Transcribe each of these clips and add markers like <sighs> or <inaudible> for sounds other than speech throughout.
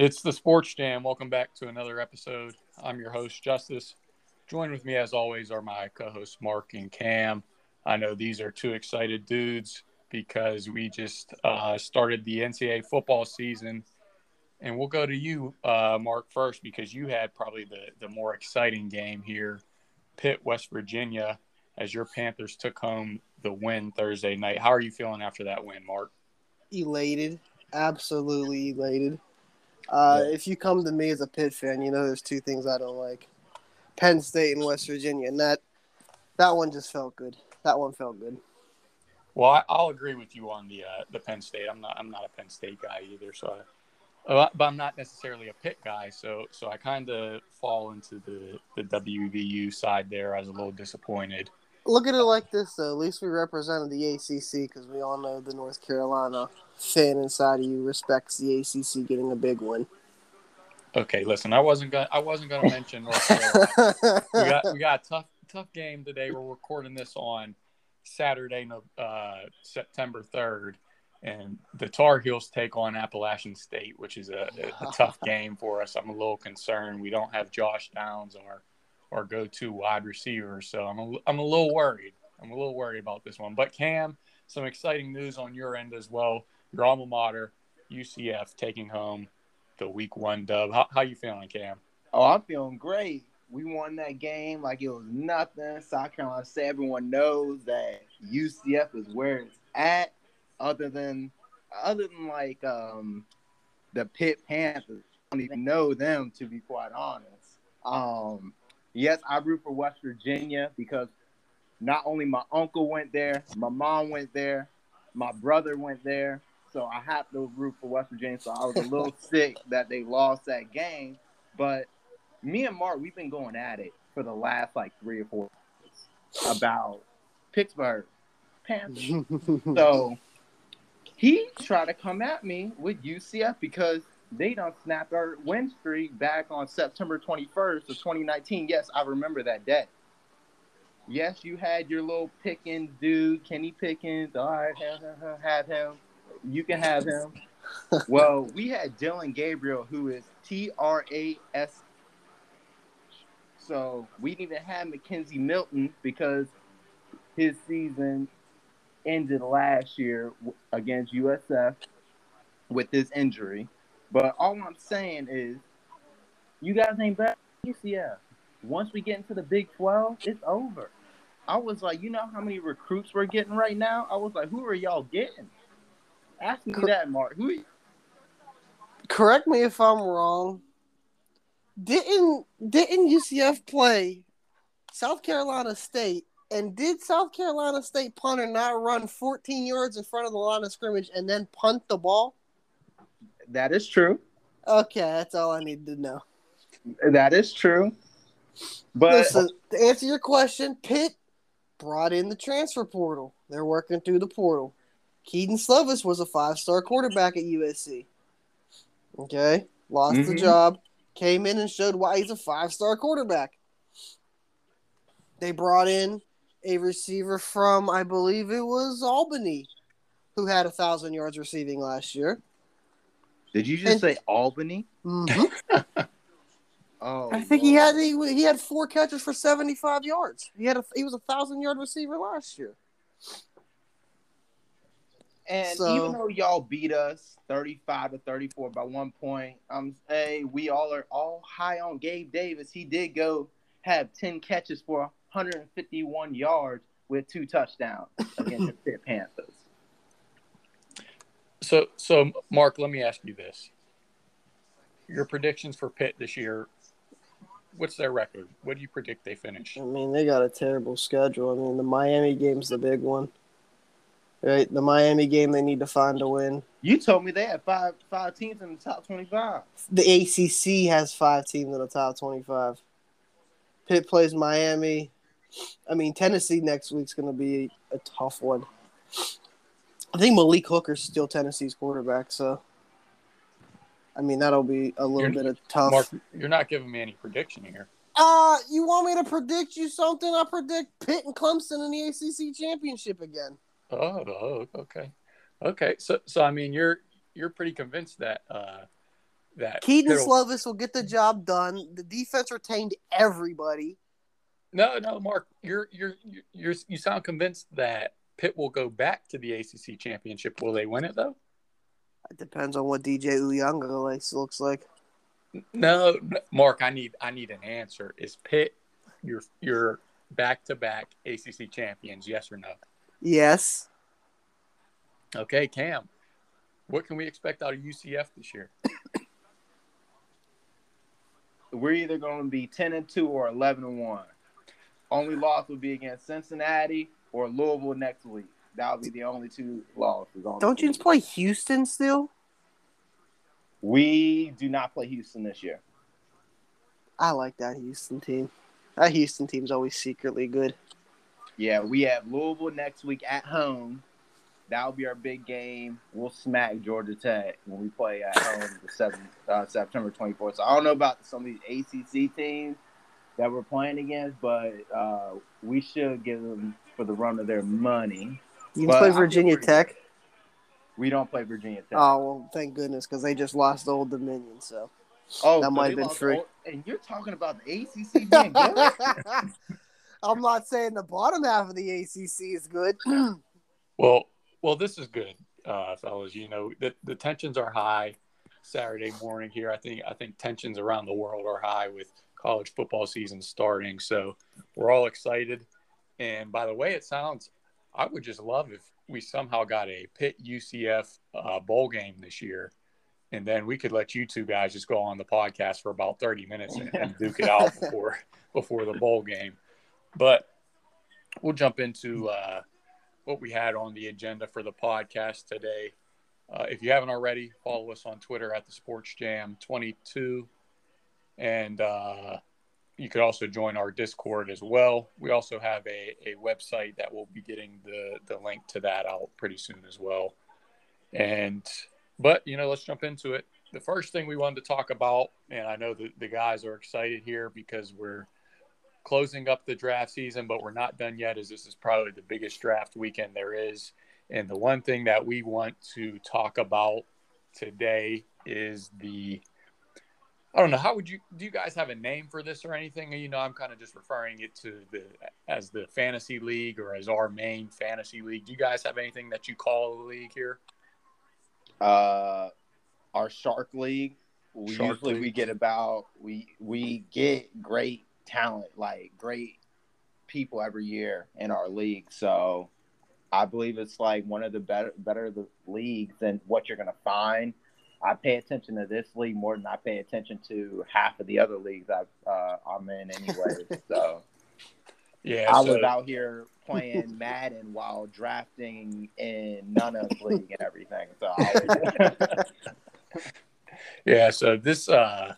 It's the Sports Jam. Welcome back to another episode. I'm your host, Justice. Join with me, as always, are my co hosts, Mark and Cam. I know these are two excited dudes because we just uh, started the NCAA football season. And we'll go to you, uh, Mark, first because you had probably the, the more exciting game here Pitt, West Virginia, as your Panthers took home the win Thursday night. How are you feeling after that win, Mark? Elated. Absolutely elated. Uh, yeah. If you come to me as a Pitt fan, you know there's two things I don't like: Penn State and West Virginia, and that that one just felt good. That one felt good. Well, I, will agree with you on the uh, the Penn State. I'm not I'm not a Penn State guy either, so I, uh, but I'm not necessarily a Pitt guy. So so I kind of fall into the the WVU side there. I was a little disappointed. Look at it like this, though. At least we represented the ACC because we all know the North Carolina fan inside of you respects the ACC getting a big one. Okay, listen, I wasn't gonna I wasn't gonna mention North <laughs> Carolina. we got we got a tough tough game today. We're recording this on Saturday, uh, September third, and the Tar Heels take on Appalachian State, which is a, a <laughs> tough game for us. I'm a little concerned. We don't have Josh Downs, our our go-to wide receiver, so I'm a, I'm a little worried. I'm a little worried about this one. But Cam, some exciting news on your end as well your alma mater, UCF, taking home the Week One dub. How how you feeling, Cam? Oh, I'm feeling great. We won that game like it was nothing. South Carolina State, everyone knows that UCF is where it's at. Other than other than like um, the Pitt Panthers, I don't even know them to be quite honest. Um, yes, I root for West Virginia because not only my uncle went there, my mom went there, my brother went there, so I have to root for West Virginia. So I was a little <laughs> sick that they lost that game. But me and Mark, we've been going at it for the last like three or four years about Pittsburgh Panthers. <laughs> so he tried to come at me with UCF because they don't snap our win streak back on September 21st of 2019. Yes, I remember that day. Yes, you had your little Pickens dude, Kenny Pickens. All right, have him you can have him. <laughs> well, we had Dillon Gabriel, who is T R A S. So we didn't even have McKenzie Milton because his season ended last year against USF with this injury. But all I'm saying is, you guys ain't better UCF. Once we get into the Big 12, it's over. I was like, you know how many recruits we're getting right now? I was like, who are y'all getting? Ask me Cor- that, Mark. Who? Correct me if I'm wrong. Didn't didn't UCF play South Carolina State? And did South Carolina State punter not run 14 yards in front of the line of scrimmage and then punt the ball? That is true. Okay, that's all I need to know. That is true. But Listen, to answer your question, Pitt brought in the transfer portal. They're working through the portal. Kedon Slovis was a five star quarterback at USC. Okay, lost mm-hmm. the job, came in and showed why he's a five star quarterback. They brought in a receiver from, I believe it was Albany, who had a thousand yards receiving last year. Did you just and, say Albany? Mm-hmm. <laughs> oh, I think Lord. he had he, he had four catches for seventy five yards. He had a he was a thousand yard receiver last year. And so, even though y'all beat us 35 to 34 by one point, um, hey, we all are all high on Gabe Davis. He did go have 10 catches for 151 yards with two touchdowns against the <laughs> Pitt Panthers. So, so Mark, let me ask you this: Your predictions for Pitt this year? What's their record? What do you predict they finish? I mean, they got a terrible schedule. I mean, the Miami game's the big one. Right, the Miami game they need to find a win. You told me they had five five teams in the top twenty five. The ACC has five teams in the top twenty five. Pitt plays Miami. I mean Tennessee next week's going to be a tough one. I think Malik Hooker's still Tennessee's quarterback, so I mean that'll be a little you're, bit of tough. Mark, you're not giving me any prediction here. Uh, you want me to predict you something? I predict Pitt and Clemson in the ACC championship again. Oh, okay, okay. So, so I mean, you're you're pretty convinced that uh, that Keaton Pitt will- Slovis will get the job done. The defense retained everybody. No, no, Mark, you're you're you're you sound convinced that Pitt will go back to the ACC championship. Will they win it though? It depends on what DJ Uyanga looks like. No, no, Mark, I need I need an answer. Is Pitt your your back to back ACC champions? Yes or no? Yes. Okay, Cam, what can we expect out of UCF this year? We're either going to be ten and two or eleven and one. Only loss would be against Cincinnati or Louisville next week. That would be the only two losses. On the Don't you season. just play Houston still? We do not play Houston this year. I like that Houston team. That Houston team's always secretly good. Yeah, we have Louisville next week at home. That'll be our big game. We'll smack Georgia Tech when we play at home the seventh, uh, September 24th. So I don't know about some of these ACC teams that we're playing against, but uh, we should give them for the run of their money. You But play Virginia Tech. We don't play Virginia Tech. Oh well, thank goodness because they just lost Old Dominion. So Oh, that so might have been free. all- and you're talking about the ACC being good? <laughs> I'm not saying the bottom half of the ACC is good. <clears throat> Well, well, this is good, uh, fellas. You know, the, the tensions are high Saturday morning here. I think I think tensions around the world are high with college football season starting. So we're all excited. And by the way, it sounds, I would just love if we somehow got a Pitt UCF uh, bowl game this year. And then we could let you two guys just go on the podcast for about 30 minutes and, and duke it out <laughs> before before the bowl game. But we'll jump into uh, what we had on the agenda for the podcast today. Uh, if you haven't already, follow us on Twitter at the Sports Jam 22. And uh, you could also join our Discord as well. We also have a, a website that will be getting the, the link to that out pretty soon as well. And, but, you know, let's jump into it. The first thing we wanted to talk about, and I know that the guys are excited here because we're closing up the draft season, but we're not done yet, as this is probably the biggest draft weekend there is. And the one thing that we want to talk about today is the I don't know how would you do you guys have a name for this or anything? You know, I'm kind of just referring it to the as the fantasy league or as our main fantasy league. Do you guys have anything that you call the league here? uh, our Shark League. We Shark usually we get about we we get great talent, like great people every year in our league. So I believe it's like one of the better better the leagues than what you're gonna find. I pay attention to this league more than I pay attention to half of the other leagues I, uh, I'm in anyway. <laughs> so Yeah, I so- was out here playing <laughs> Madden while drafting in Nuna's league and everything. So <laughs> Yeah, so this uh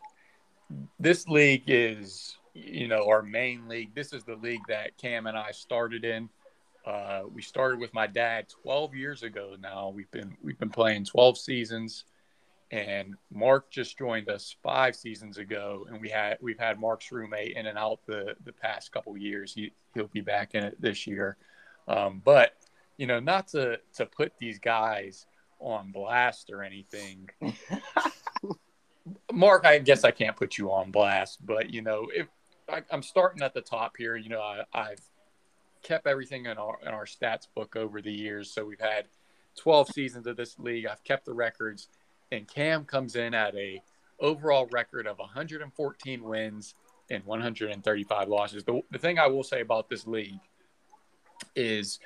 this league is you know our main league. This is the league that Cam and I started in. Uh, we started with my dad 12 years ago now. We've been we've been playing 12 seasons and Mark just joined us 5 seasons ago and we had we've had Mark's roommate in and out the the past couple years. He he'll be back in it this year. Um, but you know, not to to put these guys on blast or anything. <laughs> Mark, I guess I can't put you on blast, but you know, if I, I'm starting at the top here, you know, I, I've kept everything in our in our stats book over the years. So we've had 12 seasons of this league. I've kept the records, and Cam comes in at a overall record of 114 wins and 135 losses. The, the thing I will say about this league is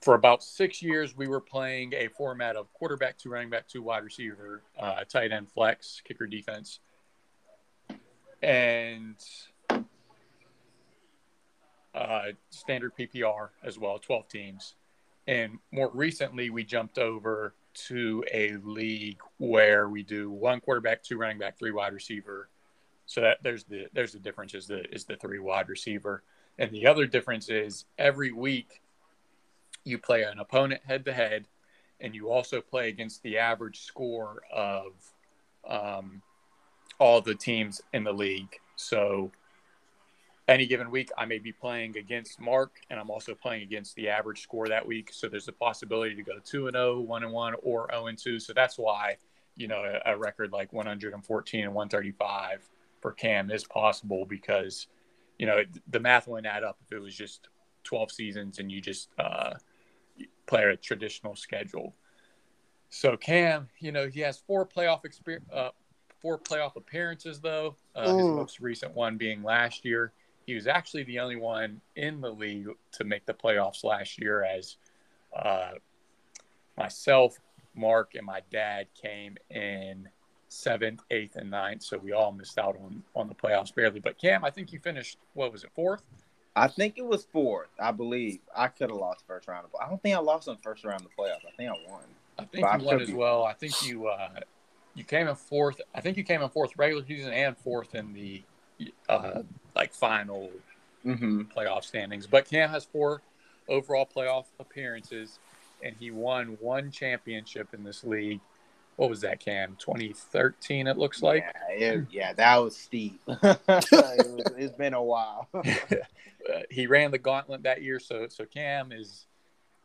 for about six years, we were playing a format of quarterback, two running back, two wide receiver, uh, tight end flex, kicker defense. And uh, standard PPR as well, 12 teams. And more recently, we jumped over to a league where we do one quarterback, two running back, three wide receiver. So that there's the there's the difference is the is the three wide receiver, and the other difference is every week you play an opponent head to head, and you also play against the average score of um, all the teams in the league. So any given week, I may be playing against Mark, and I'm also playing against the average score that week. So there's a possibility to go two and 0, 1 and one, or zero and two. So that's why you know, a, a record like 114 and 135 for Cam is possible because, you know, the math wouldn't add up if it was just 12 seasons and you just uh, play a traditional schedule. So Cam, you know, he has four playoff experience, uh, four playoff appearances though. Uh, his most recent one being last year. He was actually the only one in the league to make the playoffs last year, as uh, myself, Mark, and my dad came in seventh, eighth, and ninth. So we all missed out on on the playoffs barely. But Cam, I think you finished what was it fourth? I think it was fourth. I believe I could have lost first round. Of, I don't think I lost on first round of the playoffs. I think I won. I think But I you won as be well. I think you uh, you came in fourth. I think you came in fourth regular season and fourth in the uh, like final Mm-hmm. playoff standings. But Cam has four overall playoff appearances, and he won one championship in this league. What was that, Cam? 2013, it looks like. yeah, it- yeah, that was steep. <laughs> it was, it's been a while. <laughs> uh, he ran the gauntlet that year. So so Cam is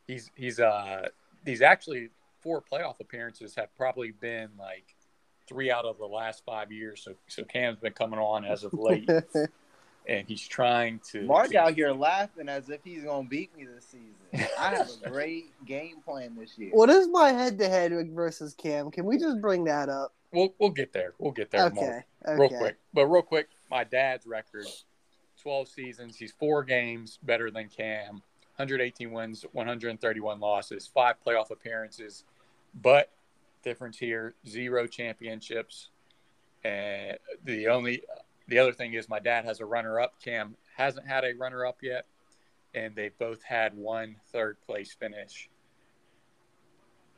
he's he's uh these actually four playoff appearances have probably been like three out of the last five years. So so Cam's been coming on as of <laughs> late, and he's trying to. Mark to- out here laughing as if he's gonna beat me this season. I have a great <laughs> game plan this year. what is my head to head versus Cam? Can we just bring that up? We'll we'll get there. We'll get there. Mark. Okay. Okay. real quick. But real quick, my dad's record: twelve seasons. He's four games better than Cam. 118 wins, 131 losses, five playoff appearances, but difference here: zero championships. And the only, the other thing is, my dad has a runner-up. Cam hasn't had a runner-up yet, and they both had one third place finish.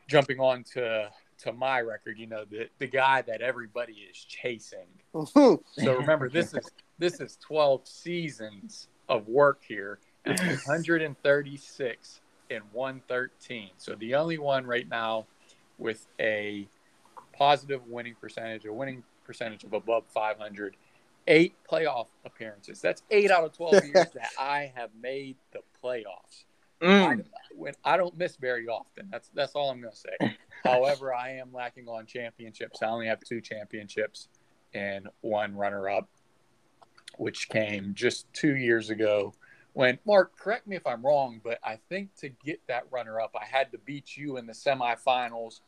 Jumping on to to my record, you know, the the guy that everybody is chasing. <laughs> So remember, this is this is 12 seasons of work here. It's <laughs> 136 and 113. So the only one right now with a positive winning percentage, a winning percentage of above 500, eight playoff appearances. That's eight out of 12 <laughs> years that I have made the playoffs. Mm. I, when I don't miss very often. That's that's all I'm going to say. However, I am lacking on championships. I only have two championships and one runner-up, which came just two years ago. When Mark, correct me if I'm wrong, but I think to get that runner-up, I had to beat you in the semifinals,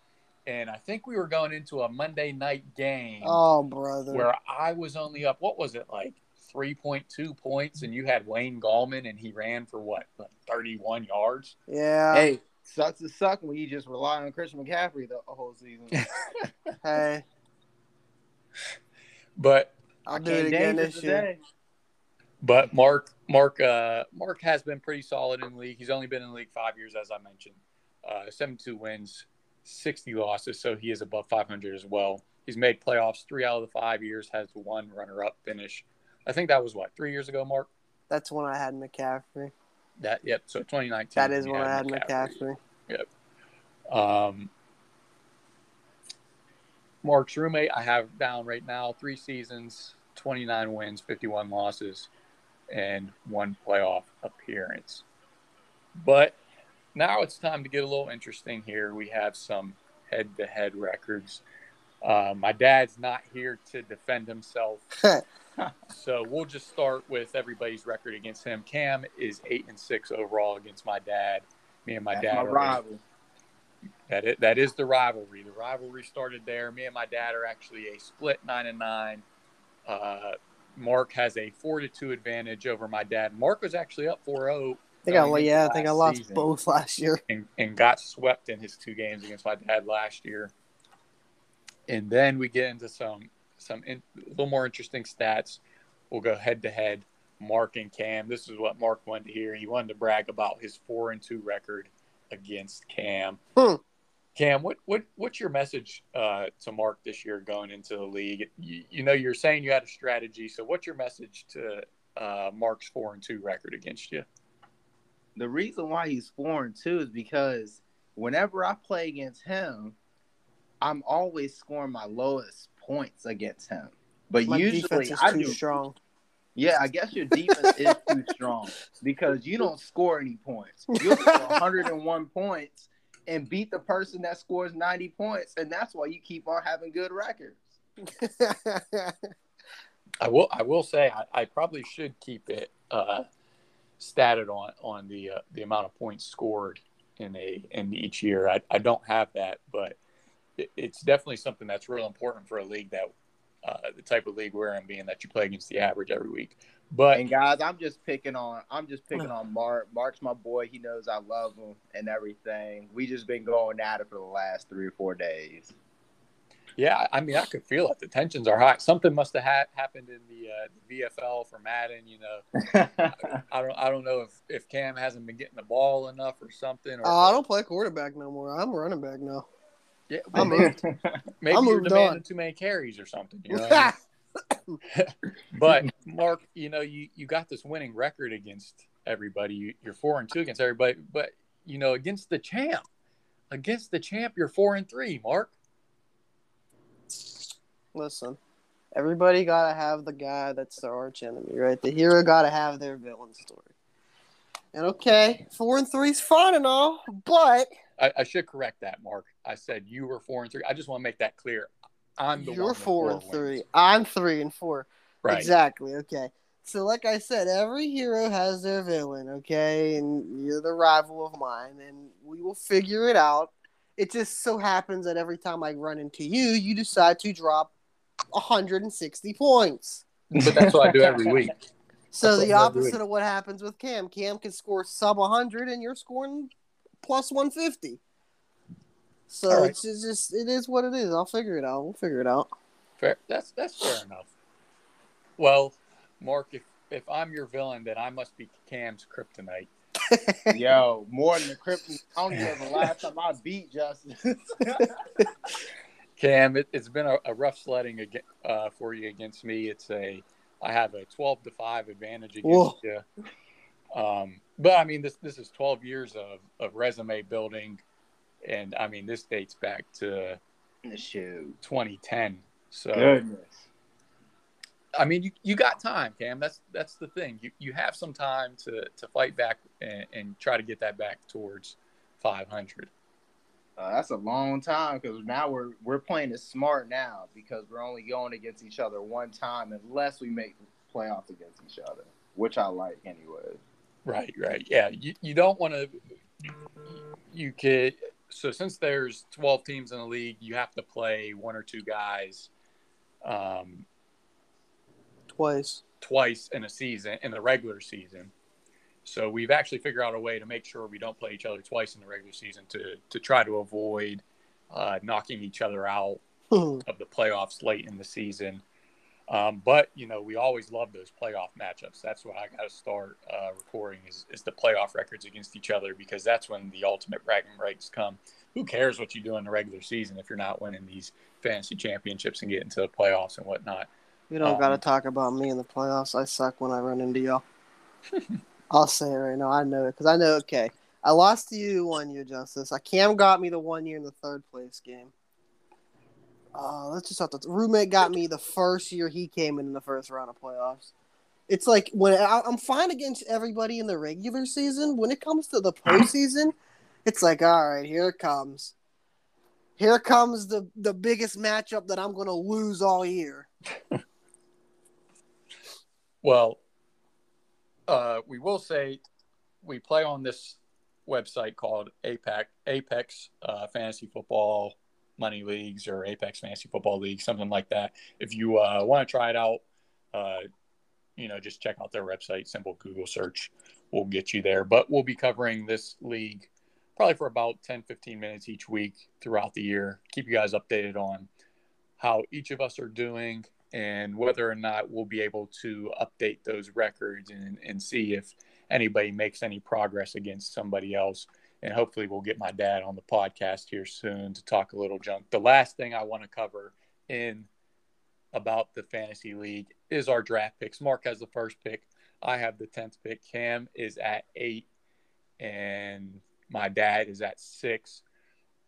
and I think we were going into a Monday night game oh, brother. where I was only up. What was it like? 3.2 points, and you had Wayne Gallman, and he ran for what, like 31 yards? yeah. Hey, sucks to suck when you just rely on Christian McCaffrey the whole season. <laughs> Hey, But I'll do Came it again this year. today. But Mark Mark uh, Mark has been pretty solid in the league. He's only been in the league five years, as I mentioned. Uh, 72 wins, 60 losses, so he is above 500 as well. He's made playoffs three out of the five years. Has one runner-up finish. I think that was what three years ago, Mark. That's when I had McCaffrey. That yep. So 2019. That is he when I had McCaffrey. Um, Mark's roommate, I have down right now three seasons, 29 wins, 51 losses, and one playoff appearance. But now it's time to get a little interesting here. We have some head to head records. Uh, my dad's not here to defend himself. <laughs> so we'll just start with everybody's record against him. Cam is eight and six overall against my dad. Me and my That's dad my are rival. that is, that is the rivalry. The rivalry started there. Me and my dad are actually a split nine and nine. Uh, Mark has a four to two advantage over my dad. Mark was actually up 4-0 I think I, going yeah, I think I lost both last year. and, and got swept in his two games against my dad last year. And then we get into some some in, a little more interesting stats. We'll go head to head. Mark and Cam. This is what Mark wanted to hear. He wanted to brag about his four and two record against Cam. Hmm. Cam, what what what's your message uh, to Mark this year going into the league? You, you know, you're saying you had a strategy. So, what's your message to uh, Mark's four and two record against you? The reason why he's four and two is because whenever I play against him, I'm always scoring my lowest points against him. But My usually defense is I too do. strong. Yeah, I guess your defense is too strong because you don't score any points. You'll score 101 points, and beat the person that scores 90 points. And that's why you keep on having good records. <laughs> I will. I will say I, I probably should keep it uh, statted on on the uh, the amount of points scored in a in each year. I, I don't have that, but it, it's definitely something that's real important for a league that uh, the type of league we're in, being that you play against the average every week. But And guys, I'm just picking on I'm just picking on Mark. Mark's my boy. He knows I love him and everything. We just been going at it for the last three or four days. yeah, I mean, I could feel it. The tensions are high. Something must have ha- happened in the, uh, the VFL for Madden. You know, <laughs> I don't I don't know if if Cam hasn't been getting the ball enough or something. Or oh, I don't play quarterback no more. I'm running back now. yeah, I moved. maybe I you're moved demanding on. too many carries or something. You <laughs> know what I mean? But <laughs> Mark, you know, you you got this winning record against everybody. You, you're four and two against everybody, but you know, against the champ, against the champ, you're four and three. Mark, Listen, everybody gotta have the guy that's their arch enemy, right? The hero gotta have their villain story. And okay, four and three's fine and all, but I, I should correct that, Mark. I said you were four and three. I just want to make that clear. I'm the you're four and wins. three. I'm three and four. Right. Exactly. Okay. So, like I said, every hero has their villain, okay? And you're the rival of mine, and we will figure it out. It just so happens that every time I run into you, you decide to drop 160 points. But that's what I do every week. <laughs> So That's the what I'm doing. opposite of what happens with Cam. Cam can score sub 100, and you're scoring plus 150. So All right. it's just, just it is what it is. I'll figure it out. We'll figure it out. Fair. That's that's fair enough. Well, Mark, if if I'm your villain, then I must be Cam's kryptonite. <laughs> Yo, more than the Krypton. I don't even the last time I beat Justin. <laughs> Cam, it, it's been a, a rough sledding ag- uh, for you against me. It's a I have a twelve to five advantage against Whoa. you. Um, but I mean, this this is twelve years of, of resume building, and I mean, this dates back to Shoot. 2010. So Goodness. I mean, you, you got time, Cam. That's that's the thing. You you have some time to to fight back and, and try to get that back towards 500. Uh, that's a long time because now we're we're playing it smart now because we're only going against each other one time unless we make playoffs against each other, which I like anyway. Right, right. Yeah, you, you don't want to. You could. So since there's 12 teams in the league, you have to play one or two guys um, Twice. twice in a season in the regular season. So we've actually figured out a way to make sure we don't play each other twice in the regular season to to try to avoid uh, knocking each other out Hmm. of the playoffs late in the season. Um, but you know, we always love those playoff matchups. That's what I got to start uh, recording is, is the playoff records against each other because that's when the ultimate bragging rights come. Who cares what you do in the regular season if you're not winning these fantasy championships and getting to the playoffs and whatnot? You don't Um, got to talk about me in the playoffs. I suck when I run into y'all. <laughs> I'll say it right now. I know it because I know. Okay, I lost to you one year, Justice. I Cam got me the one year in the third place game. Uh, let's just have to. Roommate got me the first year he came in in the first round of playoffs. It's like when I, I'm fine against everybody in the regular season. When it comes to the postseason, it's like, all right, here it comes. Here comes the the biggest matchup that I'm going to lose all year. <laughs> Well, uh, we will say we play on this website called Apex Apex uh, Fantasy Football Money Leagues or Apex Fantasy Football League, something like that. If you uh, want to try it out, uh, you know, just check out their website. Simple Google search will get you there. But we'll be covering this league probably for about 10, 15 minutes each week throughout the year. Keep you guys updated on how each of us are doing and whether or not we'll be able to update those records and, and see if anybody makes any progress against somebody else. And hopefully, we'll get my dad on the podcast here soon to talk a little junk. The last thing I want to cover in about the fantasy league is our draft picks. Mark has the first pick. I have the 10th pick. Cam is at eight, and my dad is at six.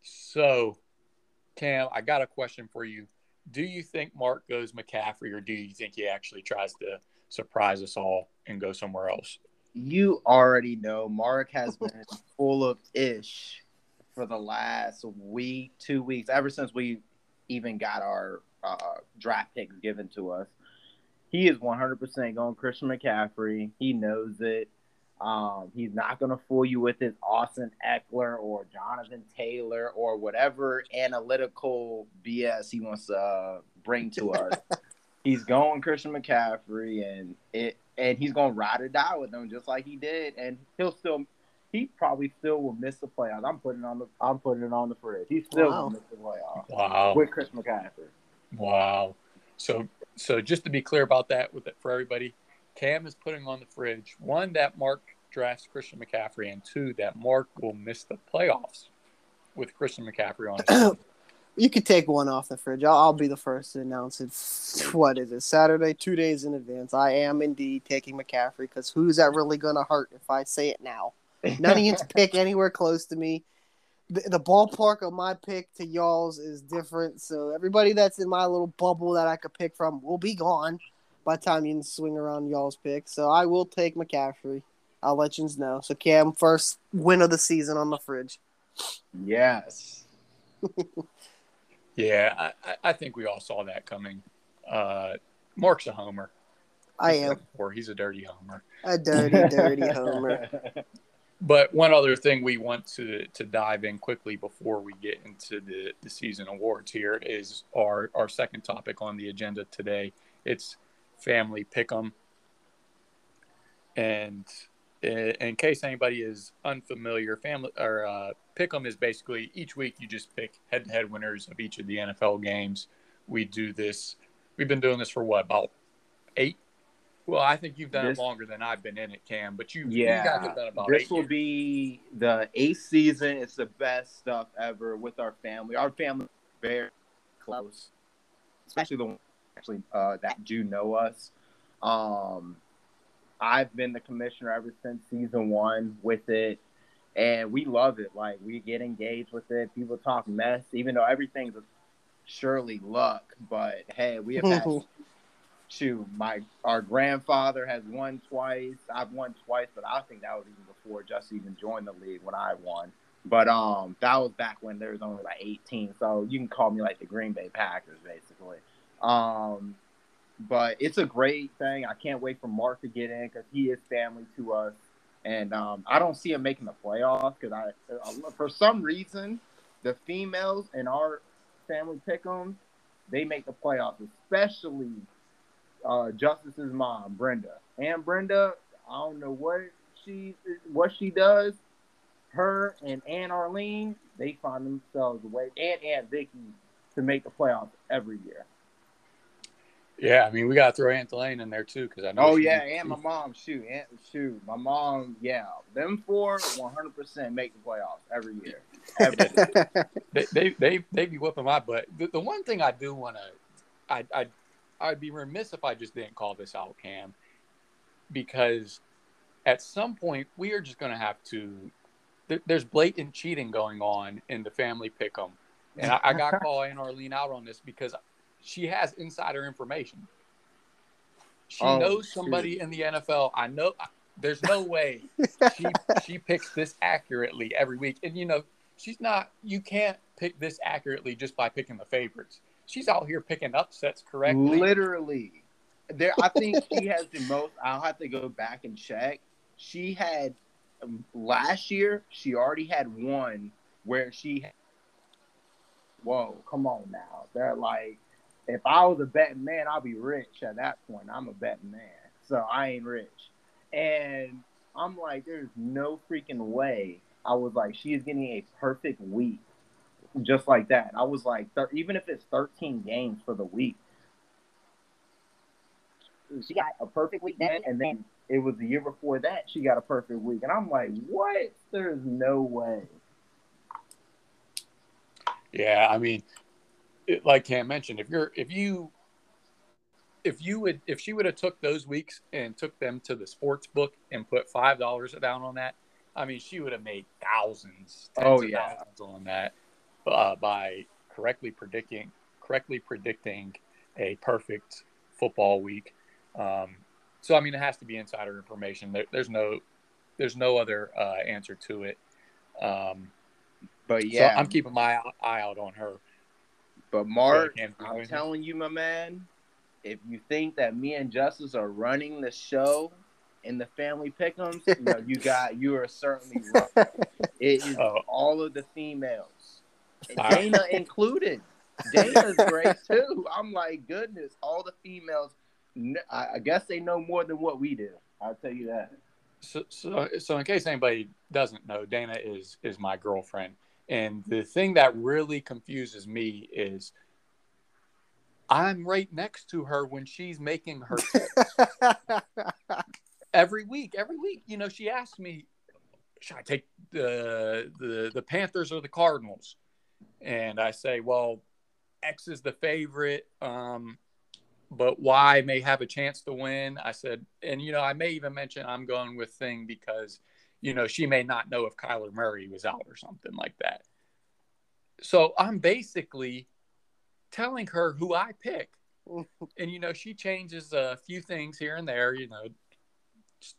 So, Cam, I got a question for you do you think Mark goes McCaffrey, or do you think he actually tries to surprise us all and go somewhere else? You already know Mark has been <laughs> full of ish for the last week, two weeks, ever since we even got our uh, draft picks given to us. He is 100% going Christian McCaffrey. He knows it. Um, he's not going to fool you with his Austin Ekeler or Jonathan Taylor or whatever analytical BS he wants to uh, bring to us. <laughs> he's going Christian McCaffrey, and it and he's going to ride or die with them just like he did, and he'll still. He probably still will miss the playoffs. I'm putting on the I'm putting it on the fridge. He still Wow. will miss the playoffs Wow. with Chris McCaffrey. Wow. So so just to be clear about that with it for everybody, Cam is putting on the fridge one that Mark drafts Christian McCaffrey, and two that Mark will miss the playoffs with Christian McCaffrey on his <clears throat> team. You could take one off the fridge. I'll, I'll be the first to announce it. <laughs> What is it? Saturday, two days in advance. I am indeed taking McCaffrey because who's that really going to hurt if I say it now? None of you <laughs> pick anywhere close to me. The, the ballpark of my pick to y'all's is different. So everybody that's in my little bubble that I could pick from will be gone by the time you swing around y'all's pick. So I will take McCaffrey. I'll let you know. So Cam, first win of the season on the fridge. Yes. <laughs> Yeah, I, I- I think we all saw that coming. Uh, Mark's a homer. I am Or he's a dirty homer. a dirty, dirty homer. <laughs> But one other thing we want to to dive in quickly before we get into the, the season awards here is our our second topic on the agenda today. It's family pick'em, and i- in case anybody is unfamiliar, family or uh, pick'em is basically each week you just pick head to head winners of each of the NFL games. We do this. We've been doing this for what about eight? Well, I think you've done This- it longer than I've been in it, Cam. But you, Yeah, you guys have done about this will years. be the eighth season. It's the best stuff ever with our family. Our family very close, especially the ones actually uh, that do know us. Um, I've been the commissioner ever since season one with it, and we love it. Like we get engaged with it. People talk mess, even though everything's surely luck. But hey, we have had <laughs> shoot, my our grandfather has won twice. I've won twice, but I think that was even before Just even joined the league when I won. But um, that was back when there was only like 18. So you can call me like the Green Bay Packers, basically. Um, but it's a great thing. I can't wait for Mark to get in because he is family to us, and um, I don't see him making the playoffs because I, uh, for some reason, the females in our family pick 'em, they make the playoffs, especially uh, Justice's mom, Brenda. And Brenda, I don't know what she what she does. Her and Aunt Arlene, they find themselves a way, and Aunt Vicky, to make the playoffs every year. Yeah, I mean, we got to throw Aunt Elaine in there too because I know. Oh yeah, and my mom, shoot, Aunt, shoot, my mom, yeah, them four, one hundred percent make the playoffs every year. Every year. <laughs> they, they they they be whooping my butt. The, the one thing I do want to, I I I'd be remiss if I just didn't call this out, Cam, because at some point we are just going to have to. There, there's blatant cheating going on in the family pick'em, and I, I got to call Aunt Arlene out on this because she has insider information. She Oh, knows somebody in the NFL. I know. There's no way she <laughs> she picks this accurately every week, and you know she's not. You can't pick this accurately just by picking the favorites. She's out here picking upsets correctly. Literally, there. I think she <laughs> has the most. I'll have to go back and check. She had um, last year. She already had one where she. Whoa! Come on now. They're like, if I was a betting man, I'd be rich at that point. I'm a betting man, so I ain't rich. And I'm like, there's no freaking way. I was like, she is getting a perfect week, just like that. I was like, thir- even if it's 13 games for the week, she got a perfect week then, and then it was the year before that she got a perfect week, and I'm like, what? There's no way. Yeah, I mean, it, like Cam mentioned, if you're if you if you would if she would have took those weeks and took them to the sports book and put five dollars down on that, I mean, she would have made thousands, tens Oh, of yeah. thousands on that uh, by correctly predicting correctly predicting a perfect football week. Um, so I mean, it has to be insider information. There, there's no there's no other uh, answer to it. Um, But So yeah, I'm keeping my eye out on her. But Mark, Yeah, I'm telling you, my man, if you think that me and Justice are running the show in the family pickums, you know, you got <laughs> you are certainly wrong. It is Oh. all of the females, Dana included. Dana's great <laughs> too. I'm like, goodness, all the females. I I guess they know more than what we do. I'll tell you that. So, so, so in case anybody doesn't know, Dana is is my girlfriend, and the thing that really confuses me is I'm right next to her when she's making her <laughs> every week. Every week, you know, she asks me, "Should I take the the the Panthers or the Cardinals?" And I say, "Well, X is the favorite, um, but Y may have a chance to win." I said, and you know, I may even mention I'm going with Thing because you know she may not know if Kyler Murray was out or something like that. So I'm basically telling her who I pick. <laughs> And you know, she changes a few things here and there, you know,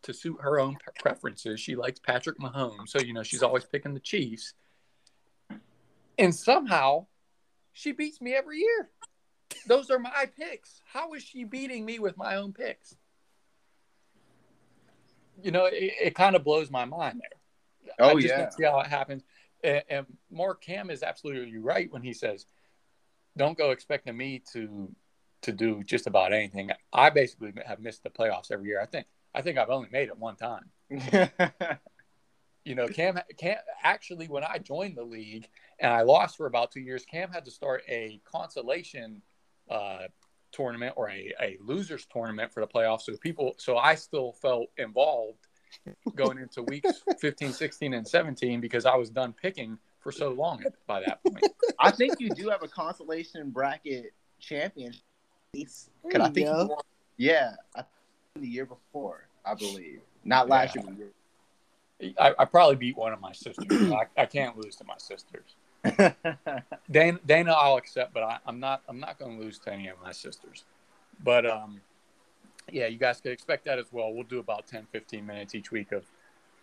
to suit her own preferences. She likes Patrick Mahomes, so you know, she's always picking the Chiefs. And somehow she beats me every year. Those are my picks. How is she beating me with my own picks? You know, it, it kind of blows my mind there. Oh, I just yeah. see how it happens. And, and Mark Cam is absolutely right when he says, "Don't go expecting me to to do just about anything." I basically have missed the playoffs every year. I think I think I've only made it one time. <laughs> You know, Cam Cam actually when I joined the league and I lost for about two years, Cam had to start a consolation uh, tournament or a, a losers tournament for the playoffs. So people, so I still felt involved going <laughs> into weeks 15, 16, and 17 because I was done picking for so long by that point. I think you do have a consolation bracket champion. Because I think you won, yeah, I think the year before, I believe. Not last Yeah. year, year I, I probably beat one of my sisters. I, I can't lose to my sisters. <laughs> Dana, Dana, I'll accept, but I, I'm not. I'm not going to lose to any of my sisters. But um, yeah, you guys could expect that as well. We'll do about 10, 15 minutes each week of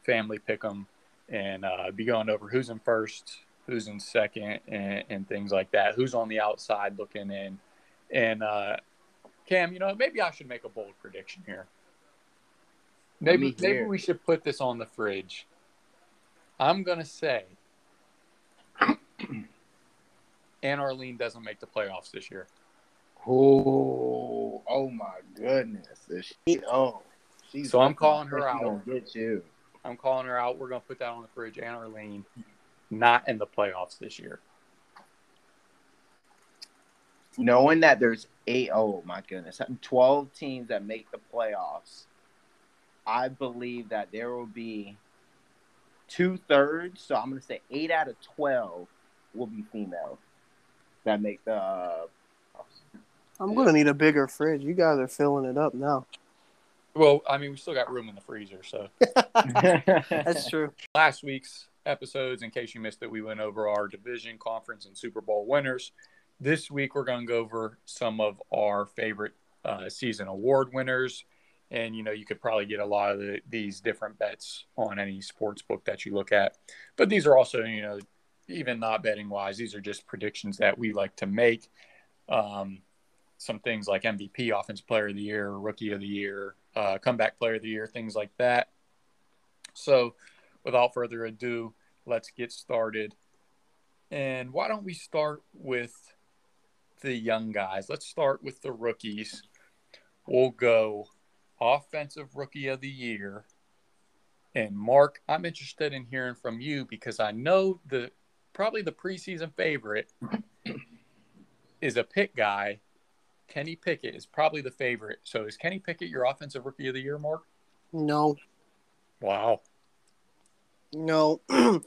family pick 'em and uh, be going over who's in first, who's in second, and, and things like that. Who's on the outside looking in, and uh, Cam, you know, maybe I should make a bold prediction here. Maybe maybe we should put this on the fridge. I'm gonna say <clears throat> Aunt Arlene doesn't make the playoffs this year. Oh, oh my goodness. Is she, oh, she's So I'm calling her out. Get you. I'm calling her out. We're gonna put that on the fridge. Aunt Arlene not in the playoffs this year. Knowing that there's eight, oh my goodness, 12 teams that make the playoffs, I believe that there will be two thirds. So I'm going to say eight out of 12 will be female that make the. Uh, I'm gonna need a bigger fridge. You guys are filling it up now. Well, I mean, we still got room in the freezer. So <laughs> <laughs> That's true. last week's episodes, in case you missed it, we went over our division, conference, and Super Bowl winners. This week, we're going to go over some of our favorite uh, season award winners. And, you know, you could probably get a lot of the, these different bets on any sports book that you look at. But these are also, you know, even not betting wise, these are just predictions that we like to make. Um, some things like MVP, Offensive Player of the Year, Rookie of the Year, uh, Comeback Player of the Year, things like that. So, without further ado, let's get started. And why don't we start with the young guys? Let's start with the rookies. We'll go Offensive Rookie of the Year. And Mark, I'm interested in hearing from you because I know the probably the preseason favorite is a pick guy. Kenny Pickett is probably the favorite. So is Kenny Pickett your offensive rookie of the year, Mark? No, Wow. no. <clears throat> uh,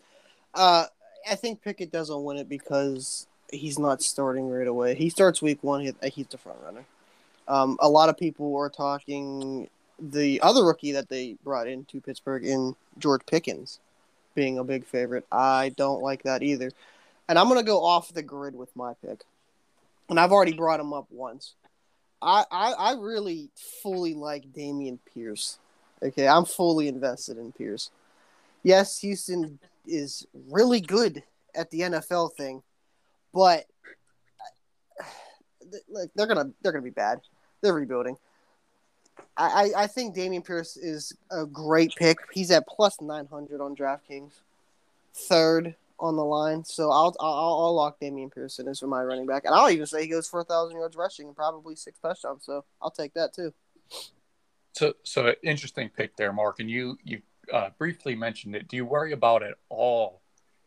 I think Pickett doesn't win it because he's not starting right away. He starts week one. He, he's the front runner. Um, a lot of people are talking the other rookie that they brought into Pittsburgh in George Pickens being a big favorite. I don't like that either. And I'm going to go off the grid with my pick. And I've already brought him up once. I, I, I really fully like Dameon Pierce. Okay, I'm fully invested in Pierce. Yes, Houston is really good at the NFL thing, but uh, like they're gonna they're gonna be bad. They're rebuilding. I, I think Dameon Pierce is a great pick. He's at plus nine hundred on DraftKings, third on the line. So I'll I'll, I'll lock Dameon Pierce in as my running back, and I'll even say he goes for a thousand yards rushing and probably six touchdowns. So I'll take that too. So so interesting pick there, Mark. And you you uh, briefly mentioned it. Do you worry about it all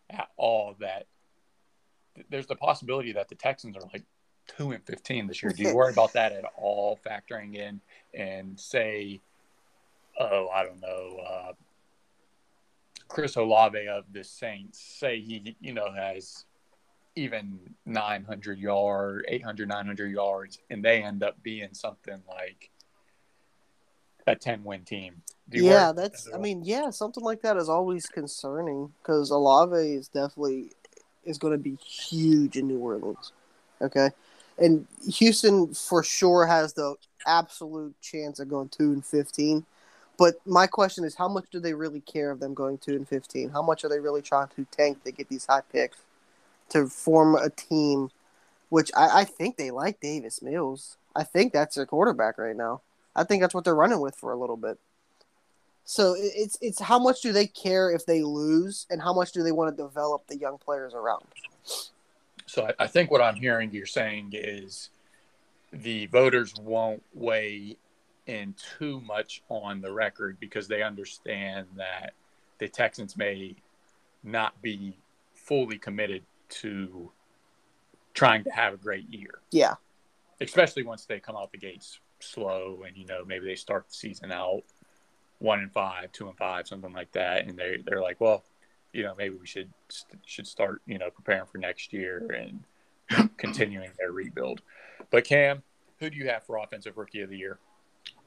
at all that there's the possibility that the Texans are like two and fifteen this year. Do you <laughs> worry about that at all? Factoring in and say, oh, I don't know, uh, Chris Olave of the Saints. Say he, you know, has even 900 yards, 800, 900 yards, and they end up being something like a 10 win team. yeah, that's, I mean, yeah, something like that is always concerning because Olave is definitely is going to be huge in New Orleans. Okay and Houston for sure has the absolute chance of going two and fifteen. But my question is, how much do they really care of them going two and fifteen? How much are they really trying to tank to get these high picks to form a team? Which I, I think they like Davis Mills. I think that's their quarterback right now. I think that's what they're running with for a little bit. So it's it's how much do they care if they lose, and how much do they want to develop the young players around? So I, I think what I'm hearing you're saying is the voters won't weigh in too much on the record because they understand that the Texans may not be fully committed to trying to have a great year. Yeah. Especially once they come out the gates slow and you know maybe they start the season out one and five, two and five, something like that, and they they're like, well, you know, maybe we should should start, you know, preparing for next year and <coughs> continuing their rebuild. But Cam, who do you have for offensive rookie of the year?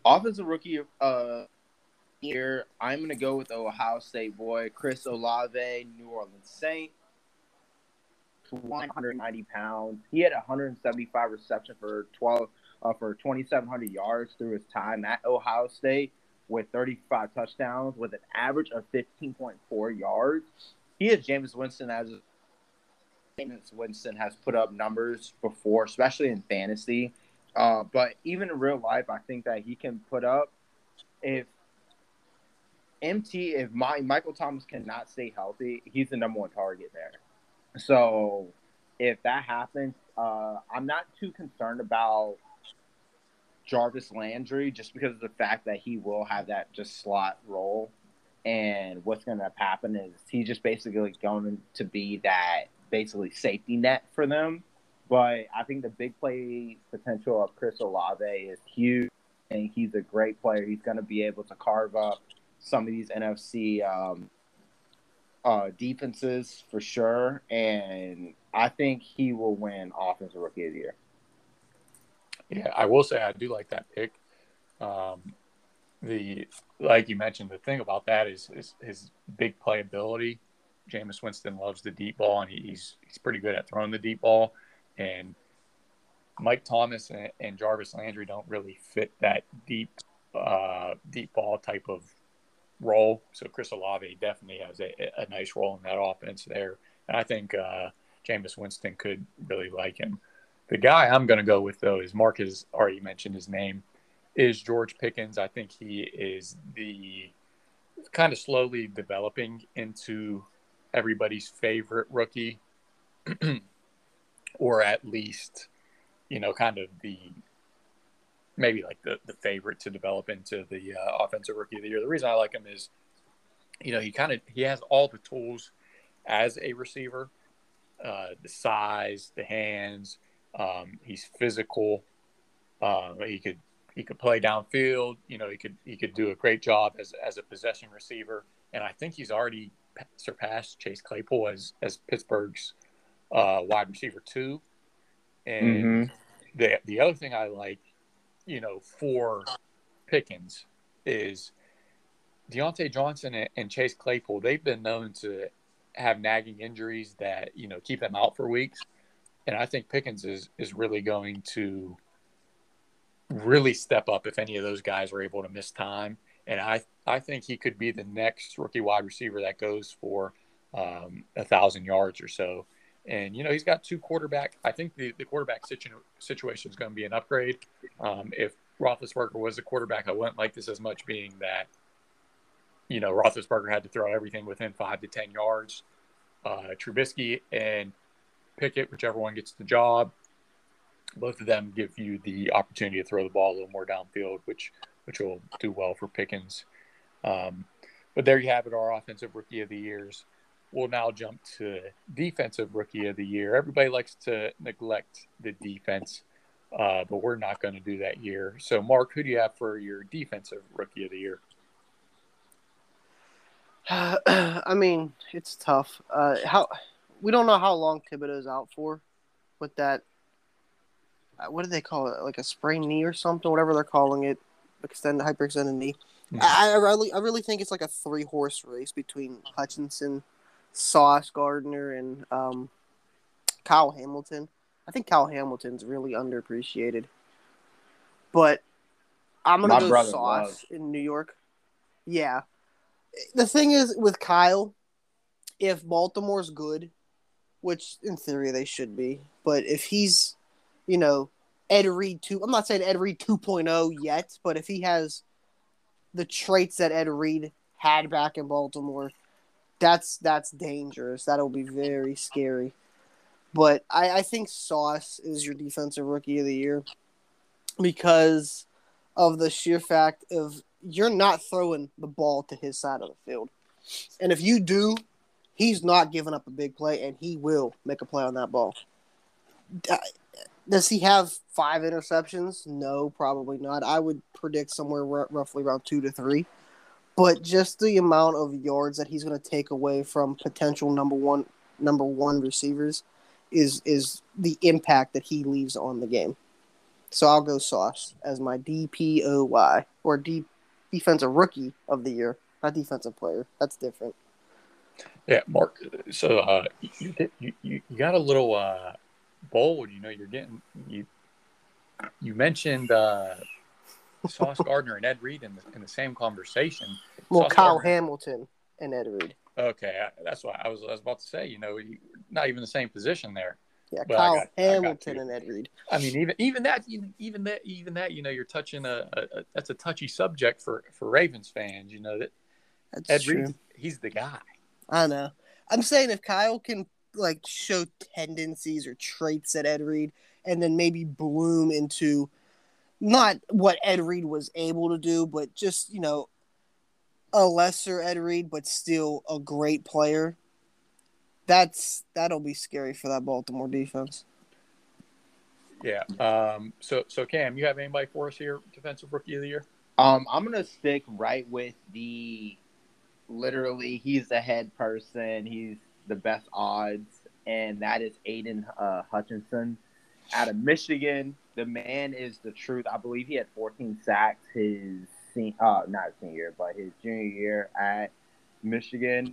Offensive rookie of uh, year, I'm gonna go with Ohio State boy Chris Olave, New Orleans Saint. 190 pounds. He had 175 reception for 12 uh, for 2,700 yards through his time at Ohio State with 35 touchdowns with an average of 15.4 yards. He is James Winston as Jameis Winston has put up numbers before, especially in fantasy. Uh, but even in real life, I think that he can put up if MT if my Michael Thomas cannot stay healthy, he's the number one target there. So if that happens, uh, I'm not too concerned about Jarvis Landry just because of the fact that he will have that just slot role. And what's going to happen is he's just basically going to be that basically safety net for them. But I think the big play potential of Chris Olave is huge, and he's a great player. He's going to be able to carve up some of these NFC um, uh, defenses for sure. And I think he will win Offensive Rookie of the Year. Yeah, I will say I do like that pick. Um, the like you mentioned, the thing about that is, is his big playability. Jameis Winston loves the deep ball, and he's he's pretty good at throwing the deep ball. And Mike Thomas and, and Jarvis Landry don't really fit that deep uh, deep ball type of role. So Chris Olave definitely has a, a nice role in that offense there, and I think uh, Jameis Winston could really like him. The guy I'm going to go with, though, is Mark has already mentioned his name, is George Pickens. I think he is the kind of slowly developing into everybody's favorite rookie, <clears throat> or at least, you know, kind of the maybe like the, the favorite to develop into the uh, offensive rookie of the year. The reason I like him is, you know, he kind of he has all the tools as a receiver, uh, the size, the hands, um, he's physical. Uh, he could he could play downfield. You know, he could he could do a great job as as a possession receiver. And I think he's already surpassed Chase Claypool as as Pittsburgh's uh, wide receiver two. And mm-hmm. the the other thing I like, you know, for Pickens is Diontae Johnson and, and Chase Claypool. They've been known to have nagging injuries that you know keep them out for weeks and I think Pickens is is really going to really step up if any of those guys are able to miss time. And I I think he could be the next rookie wide receiver that goes for um, a thousand yards or so. And you know he's got two quarterback. I think the, the quarterback situ- situation is going to be an upgrade. Um, if Roethlisberger was the quarterback, I wouldn't like this as much, being that you know Roethlisberger had to throw everything within five to ten yards. Uh, Trubisky and Pickett, whichever one gets the job, both of them give you the opportunity to throw the ball a little more downfield, which which will do well for Pickens. Um, but there you have it, our offensive rookie of the years. We'll now jump to defensive rookie of the year. Everybody likes to neglect the defense, uh, but we're not going to do that year. So, Mark, who do you have for your defensive rookie of the year? <sighs> I mean, it's tough. Uh, how we don't know how long Thibodeaux's out for with that. Uh, what do they call it? Like a sprained knee or something, whatever they're calling it, extended hyperextended knee. Mhm. I, I really, I really think it's like a three horse race between Hutchinson, Sauce Gardner, and um, Kyle Hamilton. I think Kyle Hamilton's really underappreciated, but I'm gonna My go Sauce in New York. Yeah, the thing is with Kyle, if Baltimore's good, which in theory they should be, but if he's, you know, Ed Reed two, I'm not saying Ed Reed 2.0 yet, but if he has the traits that Ed Reed had back in Baltimore, that's that's dangerous. That'll be very scary. But I, I think Sauce is your defensive rookie of the year because of the sheer fact of you're not throwing the ball to his side of the field. And if you do, he's not giving up a big play and he will make a play on that ball. Uh, Does he have five interceptions? No, probably not. I would predict somewhere r- roughly around two to three. But just the amount of yards that he's going to take away from potential number one number one receivers is is the impact that he leaves on the game. So I'll go Sauce as my DPOY or D defensive rookie of the year, not defensive player. That's different. Yeah, Mark. So uh, you, you you got a little uh, bold. You know, you're getting you. You mentioned uh, Sauce <laughs> Gardner and Ed Reed in the, in the same conversation. Well, Sauce Kyle Gardner- Hamilton and Ed Reed. Okay, I, that's what I was, I was about to say. You know, not even the same position there. Yeah, I Kyle got- Hamilton and Ed Reed. I mean, even even that, even even that, even that, you know, you're touching a, a, a that's a touchy subject for for Ravens fans. You know that That's Ed true. Reed, he's the guy. I don't know. I'm saying if Kyle can like show tendencies or traits at Ed Reed and then maybe bloom into not what Ed Reed was able to do, but just, you know, a lesser Ed Reed, but still a great player. That's that'll be scary for that Baltimore defense. Yeah. Um. So so Cam, you have anybody for us here? Defensive Rookie of the Year. Um, I'm gonna stick right with the literally he's the head person, he's the best odds, and that is Aidan uh, Hutchinson out of Michigan. The man is the truth. I believe he had 14 sacks his sen- uh not senior year, but his junior year at Michigan.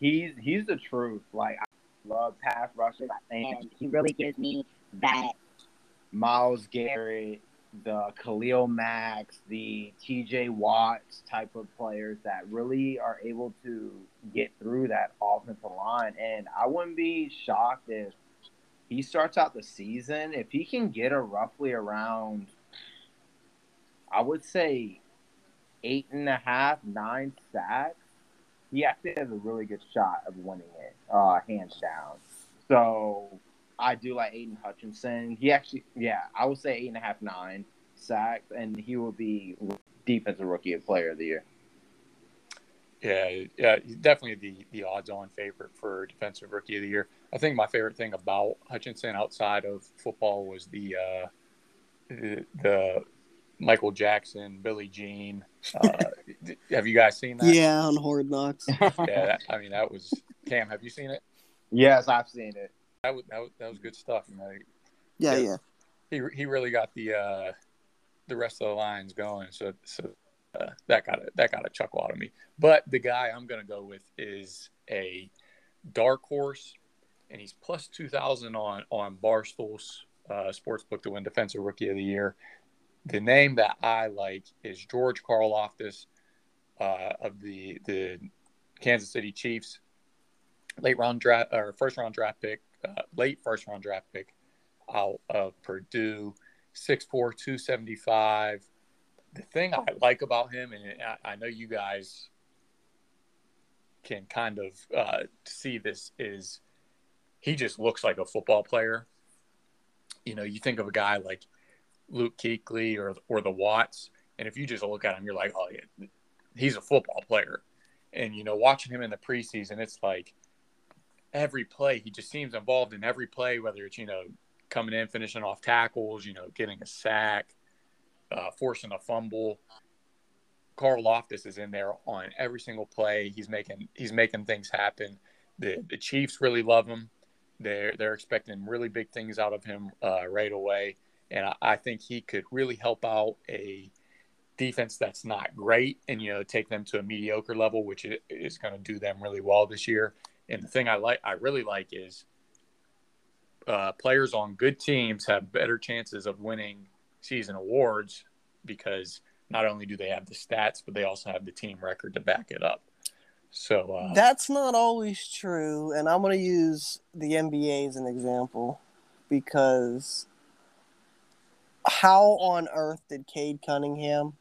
He's he's the truth. Like I love pass rushing, and he really gives me that Myles Garrett, the Khalil Macks, the TJ Watts type of players that really are able to get through that offensive line. And I wouldn't be shocked if he starts out the season, if he can get a roughly around, I would say, eight and a half, nine sacks, he actually has a really good shot of winning it, uh, hands down. So I do like Aidan Hutchinson. He actually, yeah, I would say eight and a half, nine sacks, and he will be defensive rookie of player of the year. Yeah, yeah, he's definitely the the odds-on favorite for defensive rookie of the year. I think my favorite thing about Hutchinson outside of football was the uh, the, the Michael Jackson, Billie Jean. Uh, <laughs> have you guys seen that? Yeah, on Hard Knocks. yeah. That, I mean, that was Cam. Have you seen it? Yes, I've seen it. That was that was, that was good stuff. You know, Yeah, Yeah. yeah. he he really got the uh, the rest of the lines going. So so uh, that got a, that got a chuckle out of me. But the guy I'm going to go with is a dark horse, and he's plus two thousand on on Barstool's uh, sportsbook to win Defensive Rookie of the Year. The name that I like is George Karlaftis uh, of the the Kansas City Chiefs. late round draft or first round draft pick, uh, late first round draft pick out of Purdue, 6'4", 275. The thing I like about him, and I, I know you guys can kind of uh, see this, is he just looks like a football player. You know, you think of a guy like Luke Kuechly or or the Watts, and if you just look at him, you're like, oh yeah, he's a football player. And you know, watching him in the preseason, it's like every play he just seems involved in every play, whether it's you know coming in, finishing off tackles, you know, getting a sack, uh, forcing a fumble. Karlaftis is in there on every single play. He's making he's making things happen. The the Chiefs really love him. They're they're expecting really big things out of him uh, right away, and I, I think he could really help out a defense that's not great and you know take them to a mediocre level which is going to do them really well this year and the thing i like i really like is uh, players on good teams have better chances of winning season awards because not only do they have the stats but they also have the team record to back it up. So uh, that's not always true and i'm going to use the nba as an example because how on earth did Cade Cunningham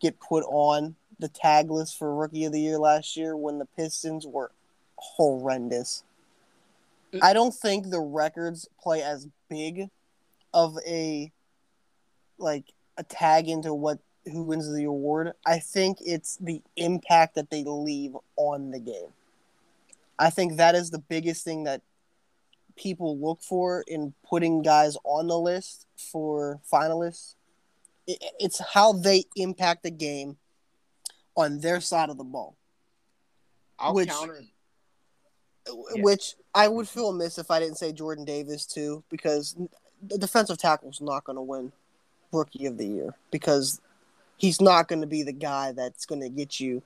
get put on the tag list for Rookie of the Year last year when the Pistons were horrendous? Mm. I don't think the records play as big of a like a tag into what who wins the award. I think it's the impact that they leave on the game. I think that is the biggest thing that people look for in putting guys on the list for finalists. It's how they impact the game on their side of the ball. I'll which, counter. Which I would feel amiss if I didn't say Jordan Davis too, because the defensive tackle is not going to win Rookie of the Year because he's not going to be the guy that's going to get you,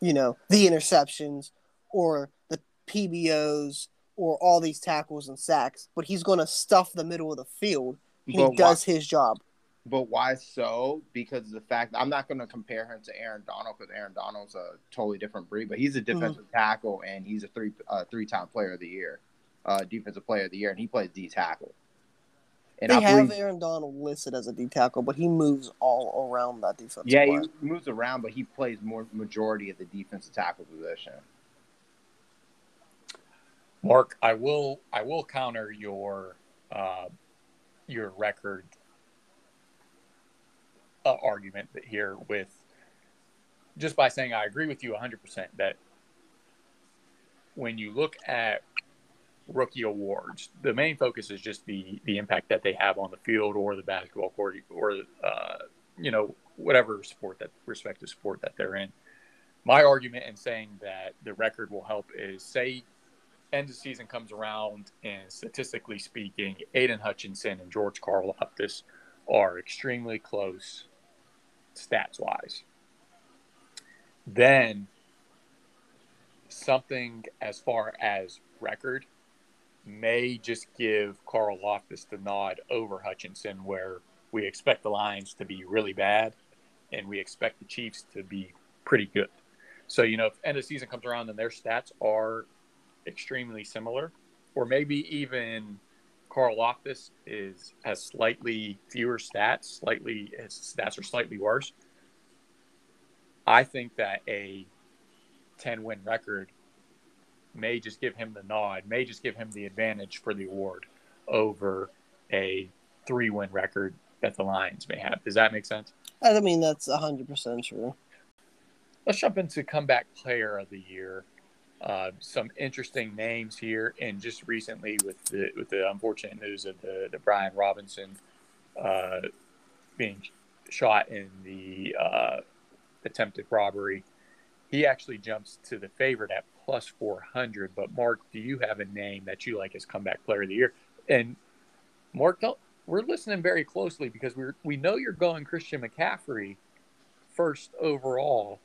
you know, the interceptions or the PBOs or all these tackles and sacks, but he's going to stuff the middle of the field. He but does why, his job. But why so? Because of the fact I'm not going to compare him to Aaron Donald because Aaron Donald's a totally different breed, but he's a mm-hmm. defensive mm-hmm. tackle and he's a three uh, three time player of the year, uh, defensive player of the year, and he plays D tackle. And they I have believe, Aaron Donald listed as a D tackle, but he moves all around that defense. Yeah, line. he moves around, but he plays more majority of the defensive tackle position. Mark, I will I will counter your uh, your record uh, argument here with just by saying I agree with you 100% that when you look at rookie awards, the main focus is just the the impact that they have on the field or the basketball court or uh, you know whatever sport that respective sport that they're in. My argument in saying that the record will help is say end of season comes around, and statistically speaking, Aidan Hutchinson and George Karlaftis are extremely close stats wise. Then something as far as record may just give Karlaftis the nod over Hutchinson, where we expect the Lions to be really bad and we expect the Chiefs to be pretty good. So, you know, if end of season comes around and their stats are extremely similar, or maybe even Karlaftis is has slightly fewer stats, slightly his stats are slightly worse. I think that a 10 win record may just give him the nod, may just give him the advantage for the award over a three win record that the Lions may have. Does that make sense? I mean, that's 100% true. Let's jump into comeback player of the year. Uh, some interesting names here, and just recently with the with the unfortunate news of the the Brian Robinson uh, being shot in the uh, attempted robbery, he actually jumps to the favorite at plus four hundred. But Mark, do you have a name that you like as comeback player of the year? And Mark, we're listening very closely because we we know you're going Christian McCaffrey first overall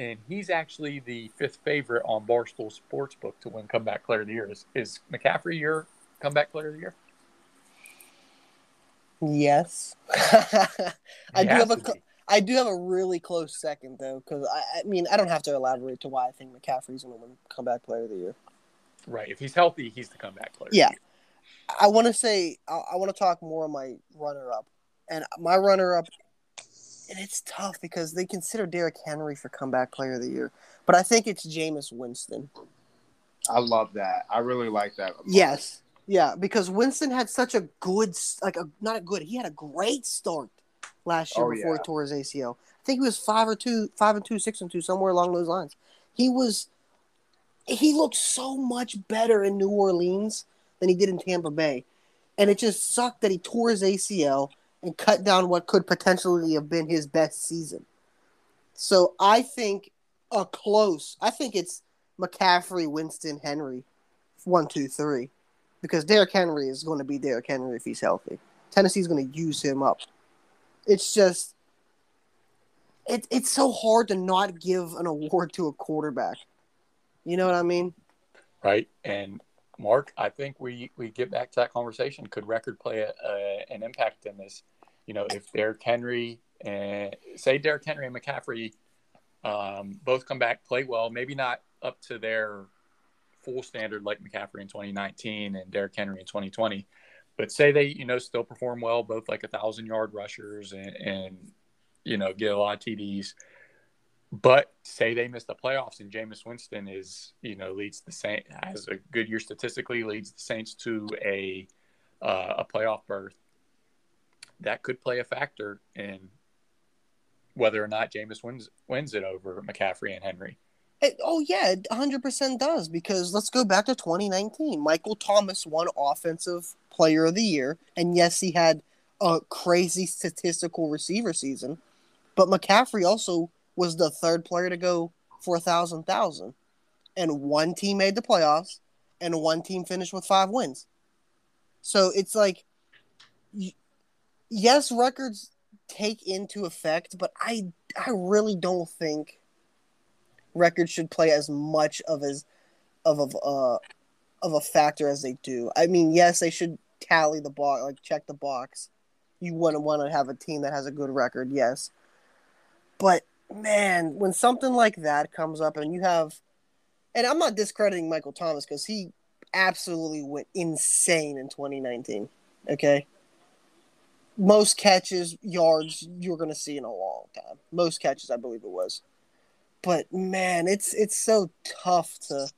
and he's actually the fifth favorite on Barstool Sportsbook to win Comeback Player of the Year. Is, is McCaffrey your Comeback Player of the Year? Yes, <laughs> I do have a I do have a really close second though, because I, I mean I don't have to elaborate to why I think McCaffrey's going to win comeback player of the year. Right. If he's healthy, he's the comeback player. Yeah. I want to say I, I want to talk more on my runner up, and my runner up, and it's tough because they consider Derrick Henry for comeback player of the year, but I think it's Jameis Winston. I love that. I really like that. Yes, yeah, because Winston had such a good, like a not a good, he had a great start last year Oh, before yeah. he tore his ACL. I think he was five or two, five and two, six and two, somewhere along those lines. He was, he looked so much better in New Orleans than he did in Tampa Bay, and it just sucked that he tore his ACL and cut down what could potentially have been his best season. So I think a close. I think it's McCaffrey, Winston, Henry, one, two, three, because Derrick Henry is going to be Derrick Henry if he's healthy. Tennessee's going to use him up. It's just, it, it's so hard to not give an award to a quarterback. You know what I mean? Right. And Mark, I think we we get back to that conversation. Could record play a, a, an impact in this? You know, if Derrick Henry and say Derrick Henry and McCaffrey um, both come back, play well, maybe not up to their full standard like McCaffrey in 2019 and Derrick Henry in 2020, but say they you know still perform well, both like a thousand yard rushers and, and you know get a lot of TDs. But say they miss the playoffs and Jameis Winston is, you know, leads the Saints has a good year statistically, leads the Saints to a uh, a playoff berth. That could play a factor in whether or not Jameis wins wins it over McCaffrey and Henry. It- oh yeah, it 100% does because let's go back to 2019. Michael Thomas won offensive player of the year and yes, he had a crazy statistical receiver season, but McCaffrey also was the third player to go for a thousand thousand, and one team made the playoffs, and one team finished with five wins. So it's like, yes, records take into effect, but I I really don't think records should play as much of as of of uh of a factor as they do. I mean, yes, they should tally the box, like check the box. You wouldn't want to have a team that has a good record, yes. But man, when something like that comes up and you have and I'm not discrediting Michael Thomas because he absolutely went insane in 2019. Okay. Most catches, yards you're going to see in a long time. Most catches, I believe it was. But man, it's it's so tough to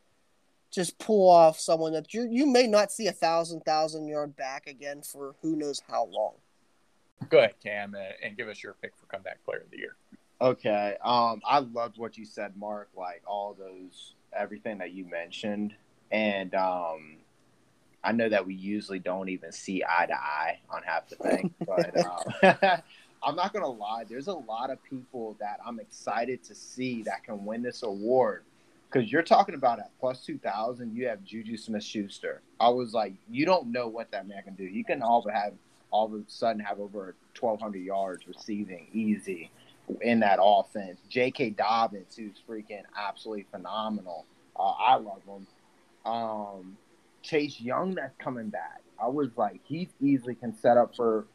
just pull off someone that you you may not see a thousand thousand yard back again for who knows how long. Go ahead, Cam, and give us your pick for comeback player of the year. Okay. Um, I loved what you said, Mark. Like all those, everything that you mentioned, and um, I know that we usually don't even see eye to eye on half the thing, <laughs> but um, <laughs> I'm not gonna lie. There's a lot of people that I'm excited to see that can win this award. Because you're talking about at plus two thousand, you have Juju Smith-Schuster. I was like, you don't know what that man can do. You can all have all of a sudden have over 1,200 yards receiving easy in that offense. J.K. Dobbins, who's freaking absolutely phenomenal. Uh, I love him. Um, Chase Young, that's coming back. I was like, he easily can set up for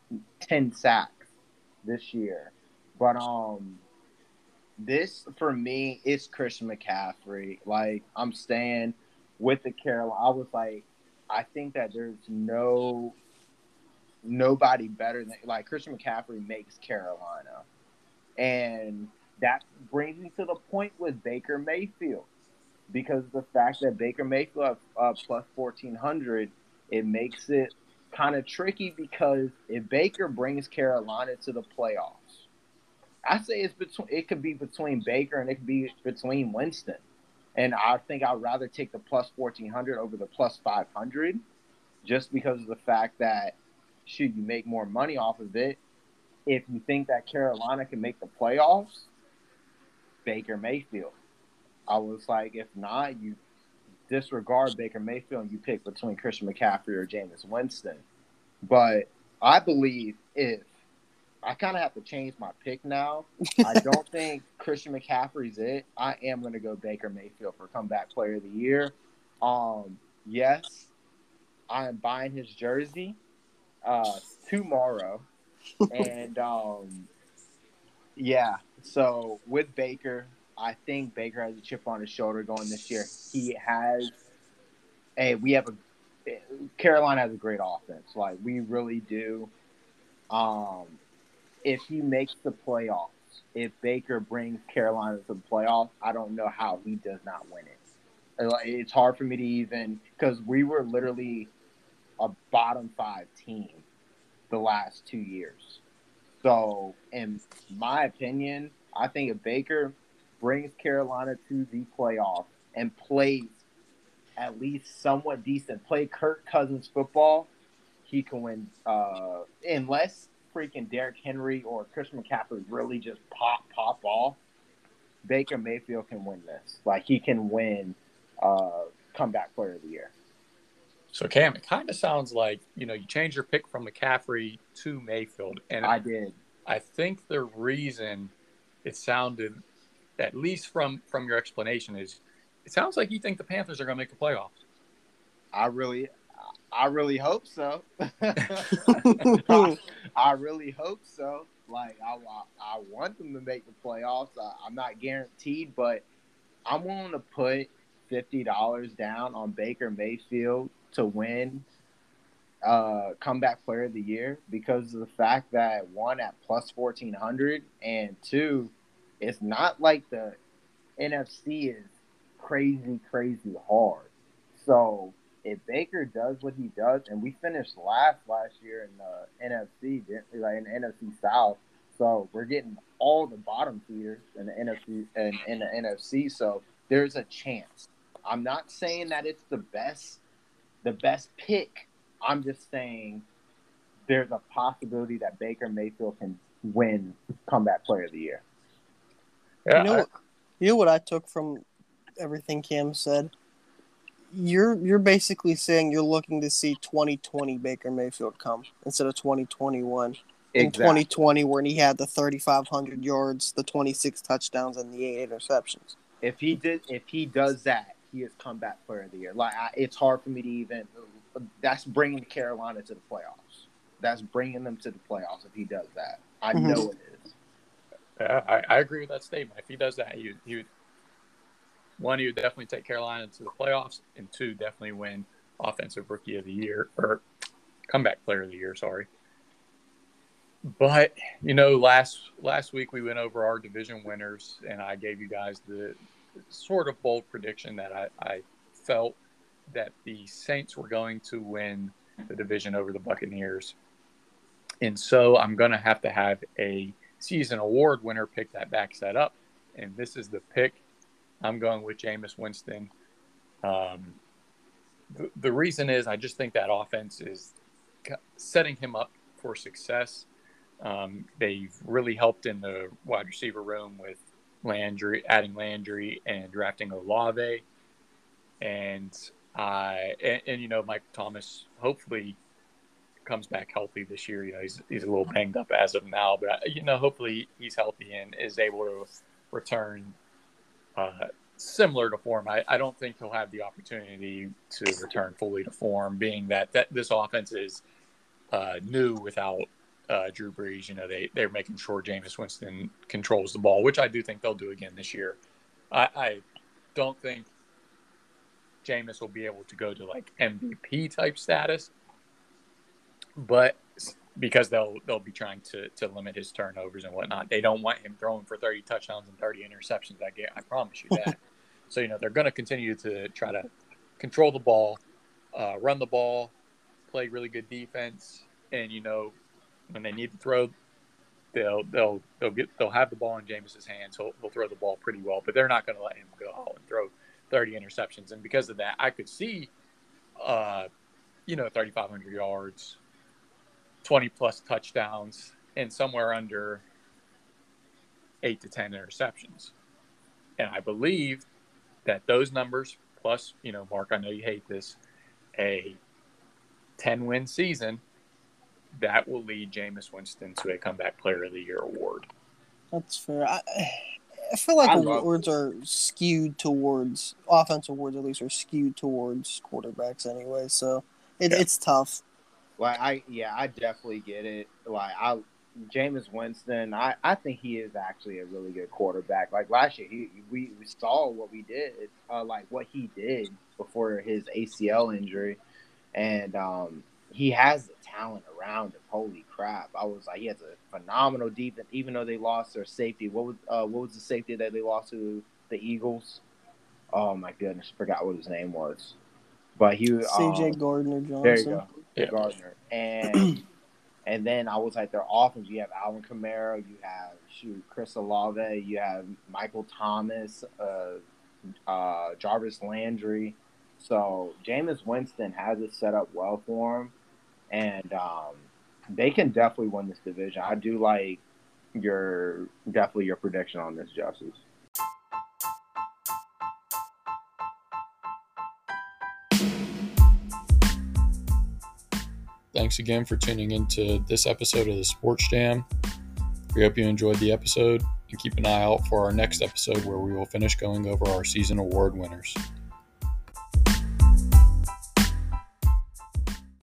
10 sacks this year. But um, this for me is Christian McCaffrey. Like, I'm staying with the Carolina. I was like, I think that there's no nobody better than like Christian McCaffrey makes Carolina. And that brings me to the point with Baker Mayfield. Because the fact that Baker Mayfield uh, plus 1400, it makes it kind of tricky because if Baker brings Carolina to the playoffs, I say it's between it could be between Baker and it could be between Winston. And I think I'd rather take the plus 1400 over the plus 500 just because of the fact that should you make more money off of it if you think that Carolina can make the playoffs, Baker Mayfield. I was like, if not, you disregard Baker Mayfield and you pick between Christian McCaffrey or Jameis Winston. But I believe if I kind of have to change my pick now, I <laughs> don't think Christian McCaffrey's it. I am going to go Baker Mayfield for comeback player of the year. Um, yes, I am buying his jersey uh, tomorrow, and um, Yeah. So with Baker, I think Baker has a chip on his shoulder going this year. He has. Hey, we have a. Carolina has a great offense. Like we really do. Um, if he makes the playoffs, if Baker brings Carolina to the playoffs, I don't know how he does not win it. It's hard for me to even because we were literally a bottom five team the last two years. So, in my opinion, I think if Baker brings Carolina to the playoffs and plays at least somewhat decent, play Kirk Cousins football, he can win. Uh, unless freaking Derrick Henry or Chris McCaffrey really just pop pop off, Baker Mayfield can win this. Like he can win uh, comeback player of the year. So Cam, it kind of sounds like you know you changed your pick from McCaffrey to Mayfield, and I did. I think the reason it sounded, at least from from your explanation, is it sounds like you think the Panthers are going to make the playoffs. I really, I really hope so. I, <laughs> I, really hope so. Like I, I, I, want them to make the playoffs. I, I'm not guaranteed, but I'm willing to put fifty dollars down on Baker Mayfield to win uh, comeback player of the year because of the fact that one at plus fourteen hundred and two, it's not like the NFC is crazy, crazy hard. So if Baker does what he does, and we finished last last year in the NFC, like in the NFC South, so we're getting all the bottom feeders in the NFC and in the NFC. So there's a chance. I'm not saying that it's the best, the best pick. I'm just saying there's a possibility that Baker Mayfield can win comeback player of the year. Yeah, you know, I, you know what I took from everything Cam said you're you're basically saying you're looking to see 2020 Baker Mayfield come instead of 2021. Exactly. In 2020, when he had the 3,500 yards, the 26 touchdowns, and the eight interceptions. If he did, if he does that, he is comeback player of the year. Like I, it's hard for me to even. That's bringing Carolina to the playoffs. That's bringing them to the playoffs if he does that. I mm-hmm. know it is. Yeah, I, I, agree with that statement. If he does that, he, he one, he would definitely take Carolina to the playoffs, and two, definitely win Offensive Rookie of the Year or Comeback Player of the Year. Sorry. But you know, last last week we went over our division winners, and I gave you guys the sort of bold prediction that I, I felt that the Saints were going to win the division over the Buccaneers. And so I'm going to have to have a season award winner pick that backs that up. And this is the pick I'm going with Jameis Winston. Um, the, the reason is I just think that offense is setting him up for success. Um, they've really helped in the wide receiver room with Landry, adding Landry and drafting Olave. And I and, and, you know Mike Thomas hopefully comes back healthy this year. You know he's he's a little banged up as of now, but you know hopefully he's healthy and is able to return uh, similar to form. I, I don't think he'll have the opportunity to return fully to form, being that, that this offense is uh, new without uh, Drew Brees. You know, they, they're making sure Jameis Winston controls the ball, which I do think they'll do again this year. I, I don't think Jameis will be able to go to like MVP type status, but because they'll they'll be trying to to limit his turnovers and whatnot. They don't want him throwing for 30 touchdowns and 30 interceptions. I get, I promise you that. <laughs> so you know they're going to continue to try to control the ball, uh, run the ball, play really good defense, and you know when they need to throw, they'll they'll they'll get they'll have the ball in Jameis's hands. He'll, he'll throw the ball pretty well, but they're not going to let him go and throw 30 interceptions. And because of that, I could see, uh, you know, 3,500 yards 20 plus touchdowns and somewhere under eight to 10 interceptions. And I believe that those numbers, plus, you know, Mark, I know you hate this, a 10 win season, that will lead Jameis Winston to a comeback player of the year award. That's fair. I, I feel like I awards are skewed towards offensive awards, at least, are skewed towards quarterbacks anyway. So it, yeah. it's tough. Like I yeah, I definitely get it. Like I Jameis Winston, I, I think he is actually a really good quarterback. Like last year, he we, we saw what we did, uh, like what he did before his ACL injury, and um, he has the talent around him. Holy crap! I was like, he has a phenomenal defense. Even though they lost their safety, what was uh, what was the safety that they lost to the Eagles? Oh my goodness, forgot what his name was. But he CJ um, Gardner Johnson. there you go, Yeah. Gardner, and <clears throat> and then I was like, their offense. You have Alvin Kamara, you have shoot Chris Olave, you have Michael Thomas, uh, uh, Jarvis Landry. So Jameis Winston has it set up well for him, and um, they can definitely win this division. I do like your definitely your prediction on this, Justice. Thanks again for tuning into this episode of the Sports Jam. We hope you enjoyed the episode and keep an eye out for our next episode where we will finish going over our season award winners.